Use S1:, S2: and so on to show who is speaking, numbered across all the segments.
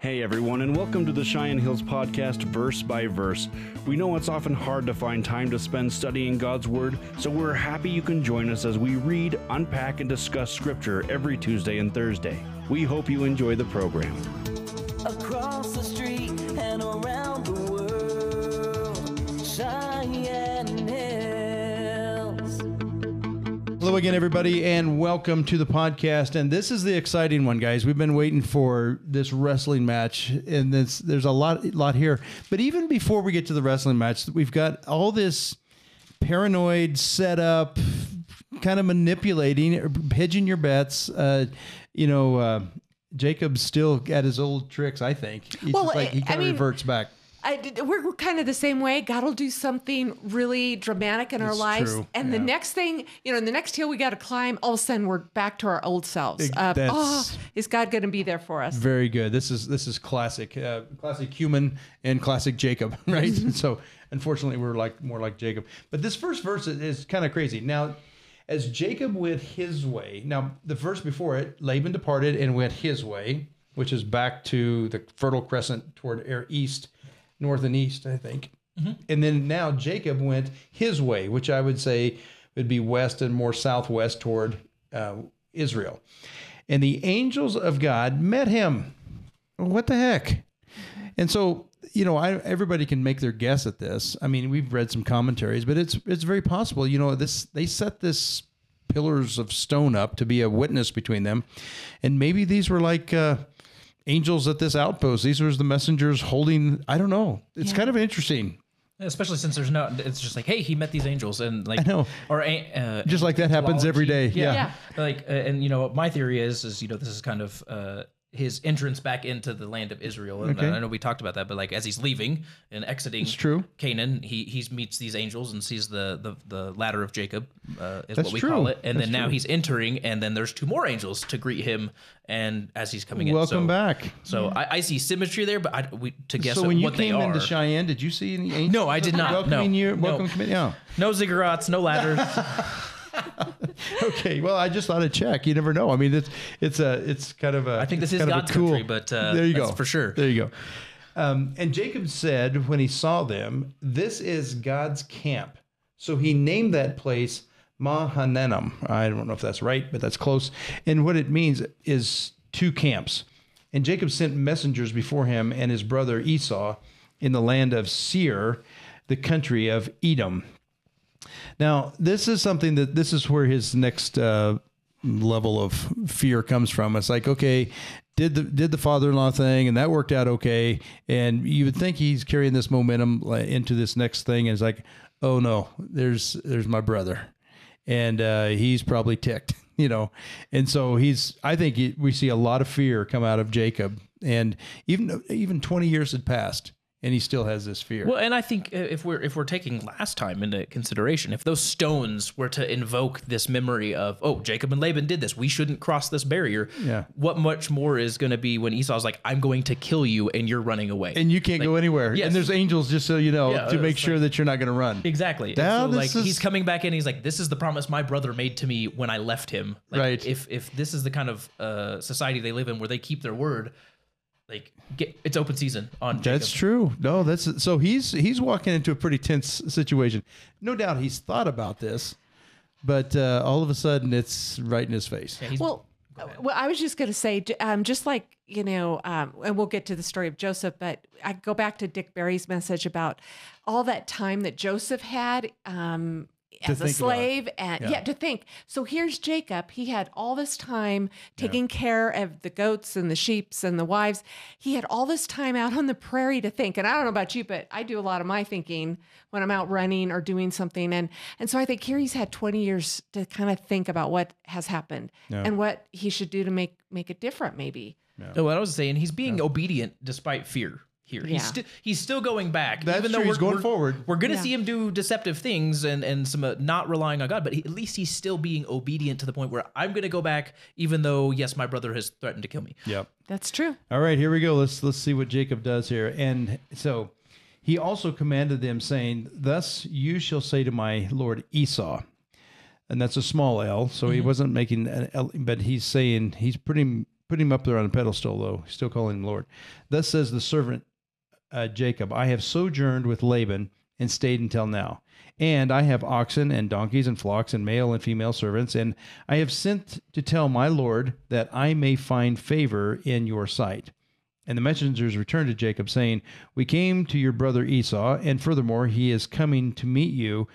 S1: Hey everyone, and welcome to the Cheyenne Hills Podcast, Verse by Verse. We know it's often hard to find time to spend studying God's Word, so we're happy you can join us as we read, unpack, and discuss Scripture every Tuesday and Thursday. We hope you enjoy the program.
S2: Hello again, everybody, and welcome to the podcast. And this is the exciting one, guys. We've been waiting for this wrestling match, and this, there's a lot, lot here. But even before we get to the wrestling match, we've got all this paranoid setup, kind of manipulating, hedging your bets. Uh, you know, uh, Jacob's still at his old tricks. I think. He's
S3: Well,
S2: like he
S3: I
S2: kind of
S3: mean-
S2: reverts back.
S3: I did, we're, we're kind of the same way. God will do something really dramatic in our lives,
S2: true,
S3: and the next thing, you know, the next hill we got to climb, all of a sudden we're back to our old selves. Uh, oh, is God going to be there for us?
S2: Very good. This is this is classic, uh, classic human and classic Jacob, right? so unfortunately, we're like more like Jacob. But this first verse is, is kind of crazy. Now, as Jacob went his way, now the verse before it, Laban departed and went his way, which is back to the Fertile Crescent toward air east, north and east, I think. And then now Jacob went his way, which I would say would be west and more southwest toward uh, Israel. And the angels of God met him. What the heck? And so, you know, I, everybody can make their guess at this. I mean, we've read some commentaries, but it's it's very possible. You know, this they set this pillars of stone up to be a witness between them, and maybe these were like uh, angels at this outpost. These were the messengers holding. I don't know. It's kind of interesting.
S4: Especially since there's no, it's just like, hey, he met these angels, and like,
S2: I know.
S4: or uh,
S2: Just like that happens every day.
S4: Yeah,
S2: Yeah.
S4: like, uh, and you know, my theory is, is you know, this is kind of uh, his entrance back into the land of Israel, and
S2: Okay.
S4: I know we talked about that, but like as he's leaving and exiting,
S2: It's true.
S4: Canaan, he he meets these angels and sees the the, the ladder of Jacob, uh, is
S2: That's
S4: what we
S2: true.
S4: call it, and
S2: That's
S4: then now
S2: true.
S4: he's entering, and then there's two more angels to greet him, and as he's coming in,
S2: Welcome
S4: So-
S2: back.
S4: So I, I see symmetry there, but I, we to guess
S2: so when you came into Cheyenne, did you see any angels?
S4: No, I did not.
S2: Welcoming
S4: No.
S2: you.
S4: No.
S2: Welcome. committee? Yeah.
S4: no ziggurats, no ladders.
S2: Okay, well, I just thought I'd check. You never know. I mean, it's it's a it's kind of a.
S4: I think this is God's
S2: cool,
S4: country, but, uh,
S2: there you
S4: that's
S2: go
S4: for sure.
S2: There you go. Um, and Jacob said when he saw them, "This is God's camp." So he named that place Mahananim. I don't know if that's right, but that's close. And what it means is two camps. And Jacob sent messengers before him and his brother Esau in the land of Seir, the country of Edom. Now, this is something that this is where his next uh, level of fear comes from. It's like, okay, did the did the father-in-law thing, and that worked out okay, and you would think he's carrying this momentum into this next thing, and it's like, oh no, there's there's my brother, and uh, he's probably ticked, you know, and so he's. I think we see a lot of fear come out of Jacob, and even even twenty years had passed, and he still has this fear.
S4: Well, and I think uh, if we're if we're taking last time into consideration, if those stones were to invoke this memory of oh Jacob and Laban did this, we shouldn't cross this barrier.
S2: Yeah.
S4: What much more is going to be when Esau's like I'm going to kill you and you're running away.
S2: and you can't go anywhere.
S4: yes.
S2: And there's angels just so you know
S4: Yeah,
S2: to make sure that you're not going to run.
S4: Exactly.
S2: Now
S4: so, like
S2: is-
S4: he's coming back in. He's like, "This is the promise my brother made to me when I left him." Like,
S2: Right.
S4: If if this is the kind of uh, society they live in where they keep their word, like get it's open season on.
S2: That's
S4: Jacob.
S2: true. No, that's so he's he's walking into a pretty tense situation. No doubt he's thought about this, but uh, all of a sudden it's right in his face.
S4: Yeah,
S3: Well, well, I was just going to say, um, just like you know, um, and we'll get to the story of Joseph, but I go back to Dick Barry's message about all that time that Joseph had um,
S2: To
S3: as a slave, and
S2: Yeah.
S3: yeah. to think. So here's Jacob. He had all this time taking care of the goats and the sheeps and the wives. He had all this time out on the prairie to think. And I don't know about you, but I do a lot of my thinking when I'm out running or doing something. And and so I think here he's had 20 years to kind of think about what has happened and what he should do to make make it different, maybe.
S4: No, what I was saying, he's being obedient despite fear. Here,
S3: Yeah.
S4: he's still he's still going back.
S2: That's
S4: even though
S2: true,
S4: we're
S2: he's going
S4: we're-
S2: forward.
S4: We're gonna
S3: Yeah.
S4: see him do deceptive things and and some uh, not relying on God, but he, at least he's still being obedient to the point where I'm gonna go back, even though yes, my brother has threatened to kill me.
S2: Yep.
S3: That's true.
S2: All right, here we go. Let's let's see what Jacob does here. And so he also commanded them, saying, "Thus you shall say to my lord Esau." And that's a small L, so he wasn't making an L, but he's saying he's pretty put him up there on a pedestal, though, still calling him Lord. Thus says the servant uh, Jacob, I have sojourned with Laban and stayed until now. And I have oxen and donkeys and flocks and male and female servants, and I have sent to tell my Lord that I may find favor in your sight. And the messengers returned to Jacob, saying, We came to your brother Esau, and furthermore, he is coming to meet you,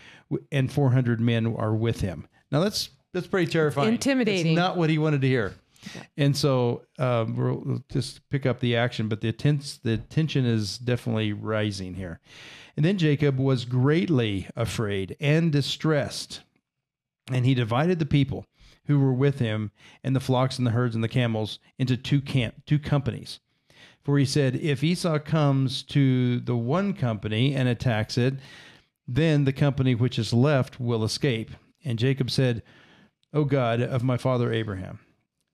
S2: and 400 men are with him. Now, that's that's pretty terrifying.
S3: Intimidating.
S2: It's not what he wanted to hear. And so um, we'll just pick up the action, but the tense, the tension is definitely rising here. And then Jacob was greatly afraid and distressed, and he divided the people who were with him and the flocks and the herds and the camels into two camp, two companies. For he said, If Esau comes to the one company and attacks it, then the company which is left will escape. And Jacob said, O God of my father Abraham,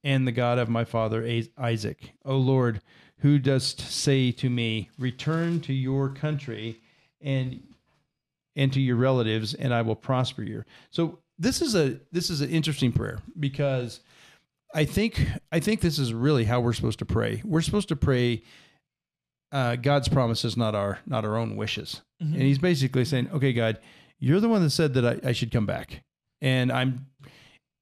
S2: and the God of my father Isaac, O Lord, who dost say to me, Return to your country and and to your relatives, and I will prosper you. So this is a this is an interesting prayer because I think I think this is really how we're supposed to pray. We're supposed to pray uh, God's promises, not our not our own wishes. And He's basically saying, "Okay, God, you're the one that said that I, I should come back, and I'm,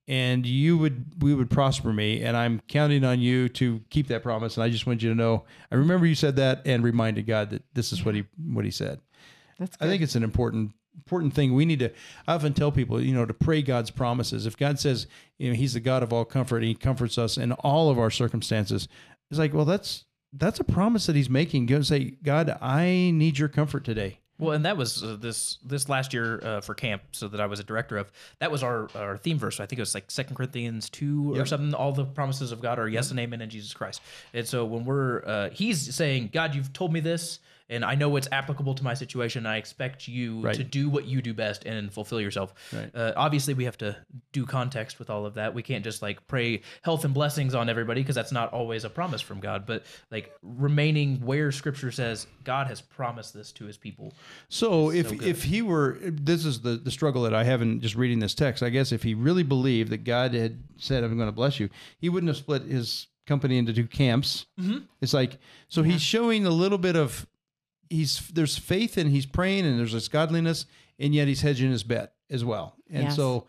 S2: and you would we would prosper me, and I'm counting on you to keep that promise. And I just want you to know, I remember you said that, and reminded God that this is what he what he said.
S3: That's good.
S2: I think it's an important important thing. We need to. I often tell people, you know, to pray God's promises. If God says, you know, He's the God of all comfort, and He comforts us in all of our circumstances, it's like, well, that's that's a promise that He's making. Go and say, God, I need Your comfort today.
S4: Well, and that was uh, this this last year uh, for camp, so that I was a director of. That was our our theme verse. I think it was like Second Corinthians two or something. All the promises of God are yes and amen in Jesus Christ. And so when we're uh, he's saying, God, you've told me this, and I know it's applicable to my situation. I expect you
S2: Right.
S4: to do what you do best and fulfill yourself.
S2: Right.
S4: Uh, obviously, we have to do context with all of that. We can't just like pray health and blessings on everybody because that's not always a promise from God. But like remaining where Scripture says God has promised this to His people.
S2: So if
S4: good.
S2: if he were, this is the the struggle that I have in just reading this text. I guess if he really believed that God had said, "I'm going to bless you," he wouldn't have split his company into two camps. It's like so he's showing a little bit of he's there's faith and he's praying and there's this godliness and yet he's hedging his bet as well. And
S3: Yes.
S2: so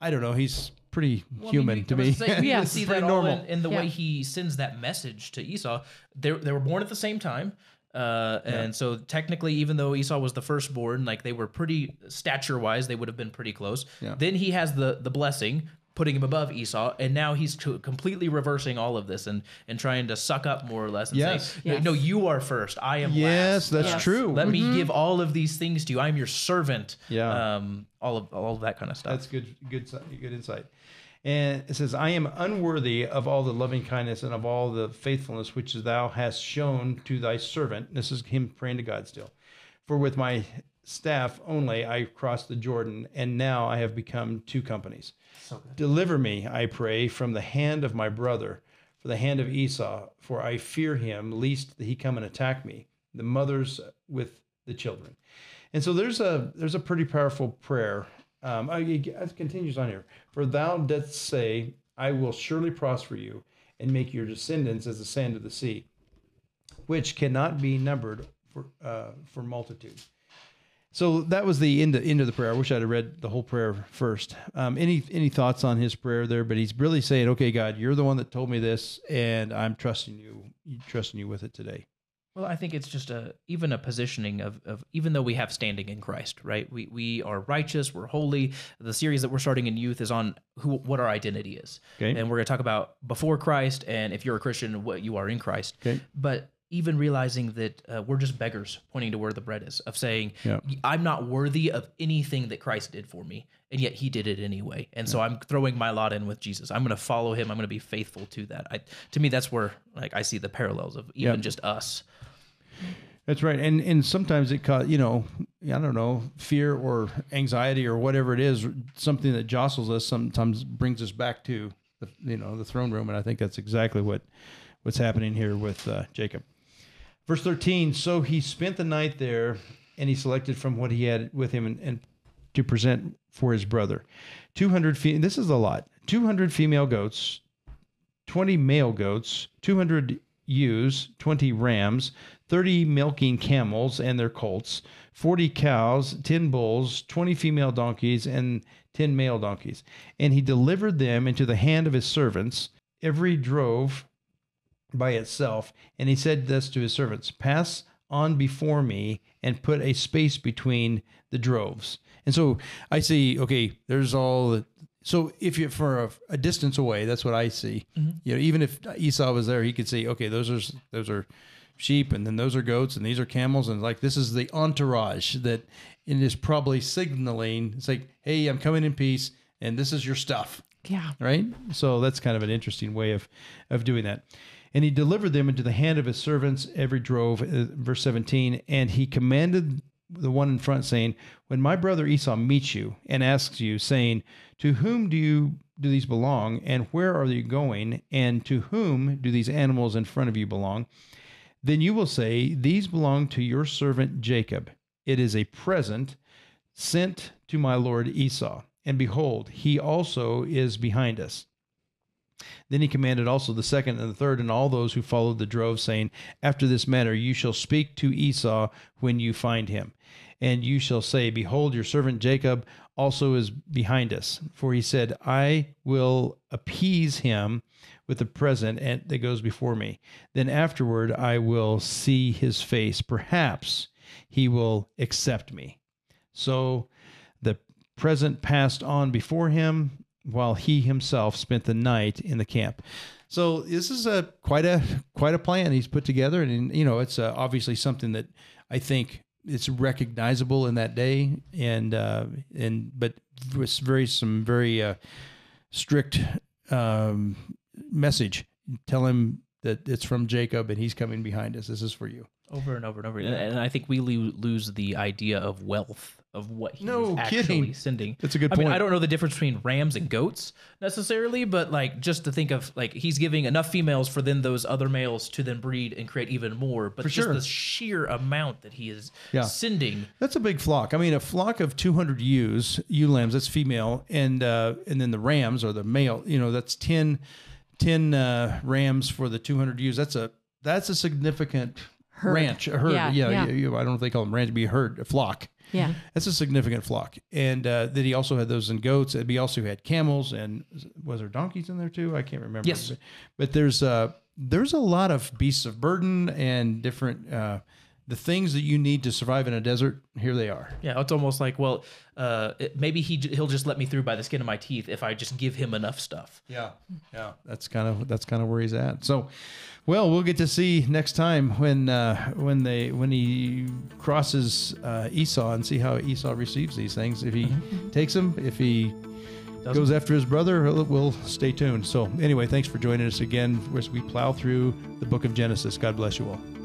S2: I don't know. He's pretty
S4: Well, I mean,
S2: human to me.
S4: saying, we
S3: Yeah.
S4: see
S2: Pretty
S4: that all in, in the
S3: Yeah.
S4: way he sends that message to Esau. They they were born at the same time. Uh, and so technically, even though Esau was the firstborn, like they were pretty stature wise, they would have been pretty close.
S2: Yeah.
S4: Then he has the the blessing, putting him above Esau, and now he's co- completely reversing all of this and and trying to suck up more or less. And
S2: Yes.
S4: say, no,
S3: Yes.
S4: no, you are first. I am
S2: yes,
S4: last.
S2: that's
S3: Yes.
S2: That's true.
S4: Let me give all of these things to you. I'm your servant.
S2: Yeah.
S4: Um, all of all of that kind of stuff.
S2: That's good, good, good insight. And it says, I am unworthy of all the loving kindness and of all the faithfulness which thou hast shown to thy servant. This is him praying to God still. For with my staff only I crossed the Jordan, and now I have become two companies. Deliver me, I pray, from the hand of my brother, for the hand of Esau, for I fear him, lest he come and attack me, the mothers with the children. And so there's a there's a pretty powerful prayer. Um, it continues on here. For thou dost say, I will surely prosper you, and make your descendants as the sand of the sea, which cannot be numbered for uh, for multitude. So that was the end, end of the prayer. I wish I'd have read the whole prayer first. Um, any any thoughts on his prayer there? But he's really saying, "Okay, God, you're the one that told me this, and I'm trusting you, trusting you with it today."
S4: Well, I think it's just a even a positioning of, of even though we have standing in Christ, right? We we are righteous, we're holy. The series that we're starting in youth is on who what our identity is,
S2: Okay.
S4: and we're going to talk about before Christ, and if you're a Christian, what you are in Christ.
S2: Okay.
S4: But even realizing that uh, we're just beggars pointing to where the bread is, of saying,
S2: Yeah.
S4: I'm not worthy of anything that Christ did for me, and yet He did it anyway. And so I'm throwing my lot in with Jesus. I'm going to follow Him. I'm going to be faithful to that. I, to me, that's where like I see the parallels of even
S2: Yeah.
S4: just us.
S2: That's right, and and sometimes it causes you know I don't know fear or anxiety or whatever it is something that jostles us sometimes brings us back to the you know the throne room, and I think that's exactly what what's happening here with uh, Jacob. Verse thirteen. So he spent the night there, and he selected from what he had with him and, and to present for his brother, two hundred. Fe- this is a lot. Two hundred female goats, 20 male goats, 200 ewes, 20 rams, 30 milking camels and their colts, 40 cows, 10 bulls, 20 female donkeys, and 10 male donkeys. And he delivered them into the hand of his servants, every drove by itself. And he said this to his servants Pass on before me and put a space between the droves. And so I see, okay, there's all the. So if you're for a, a distance away, that's what I see. Mm-hmm. You know, even if Esau was there, he could see, okay, those are those are sheep, and then those are goats, and these are camels, and like this is the entourage that it is probably signaling. It's like, hey, I'm coming in peace, and this is your stuff
S3: Yeah.
S2: right? So that's kind of an interesting way of of doing that. And he delivered them into the hand of his servants, every drove, uh, verse 17, and he commanded the one in front, saying, When my brother Esau meets you and asks you, saying, To whom do you do these belong, and where are you going, and to whom do these animals in front of you belong? Then you will say, These belong to your servant Jacob. It is a present sent to my lord Esau. And behold, he also is behind us. Then he commanded also the second and the third and all those who followed the drove, saying, After this manner you shall speak to Esau when you find him. And you shall say, Behold, your servant Jacob also is behind us. For he said, I will appease him with the present and that goes before me. Then afterward I will see his face. Perhaps he will accept me. So the present passed on before him while he himself spent the night in the camp. So this is a quite a quite a plan he's put together, and you know it's uh, obviously something that I think it's recognizable in that day, and uh, and but with very some very uh, strict um, message. Tell him that it's from Jacob, and he's coming behind us. This is for you.
S4: Over and over and over. And, and I think we lo- lose the idea of wealth of what he's
S2: No
S4: actually
S2: kidding.
S4: sending.
S2: That's a good
S4: I mean,
S2: point.
S4: I don't know the difference between rams and goats necessarily, but like just to think of like he's giving enough females for then those other males to then breed and create even more. But
S2: For
S4: just
S2: sure.
S4: the sheer amount that he is
S2: Yeah.
S4: sending.
S2: That's a big flock. I mean, a flock of 200 ewes, ewe lambs, that's female, and uh, and then the rams are the male. You know, that's 10, 10 uh, rams for the 200 ewes. That's a that's a significant
S3: Herd.
S2: ranch, a herd.
S3: Yeah,
S2: Yeah,
S3: yeah.
S2: you- you- I don't know if they call them ranch, it'd be a herd, a flock.
S3: Yeah.
S2: That's a significant flock. And uh, then he also had those in goats. And he also had camels and was there donkeys in there too? I can't remember.
S4: Yes.
S2: But there's uh there's a lot of beasts of burden and different uh the things that you need to survive in a desert. Here they are.
S4: Yeah, it's almost like well, uh, it, maybe he he'll just let me through by the skin of my teeth if I just give him enough stuff.
S2: Yeah, yeah. That's kind of that's kind of where he's at. So, well, we'll get to see next time when uh, when they when he crosses uh, Esau and see how Esau receives these things. If he takes them, if he
S4: Doesn't.
S2: goes after his brother, we'll stay tuned. So, anyway, thanks for joining us again as we plow through the book of Genesis. God bless you all.